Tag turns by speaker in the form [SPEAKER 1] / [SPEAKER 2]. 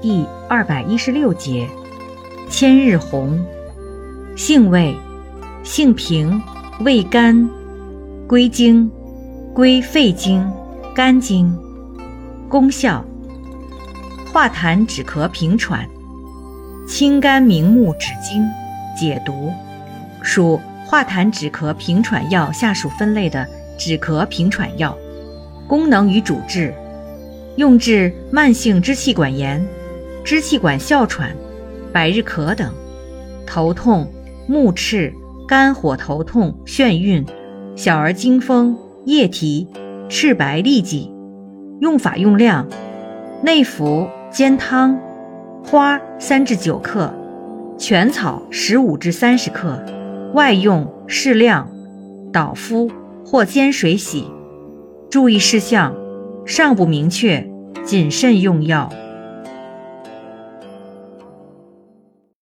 [SPEAKER 1] 第二百一十六节，千日红，性味，性平，味甘，归经，归肺经、肝经。功效，化痰止咳平喘，清肝明目止惊，解毒，属化痰止咳平喘药下属分类的止咳平喘药。功能与主治，用治慢性支气管炎、支气管哮喘、百日咳等，头痛、目赤、肝火头痛、眩晕、小儿惊风、夜啼、赤白痢疾。用法用量：内服煎汤，花三至九克，全草十五至三十克；外用适量，捣敷或煎水洗。注意事项：尚不明确，谨慎用药。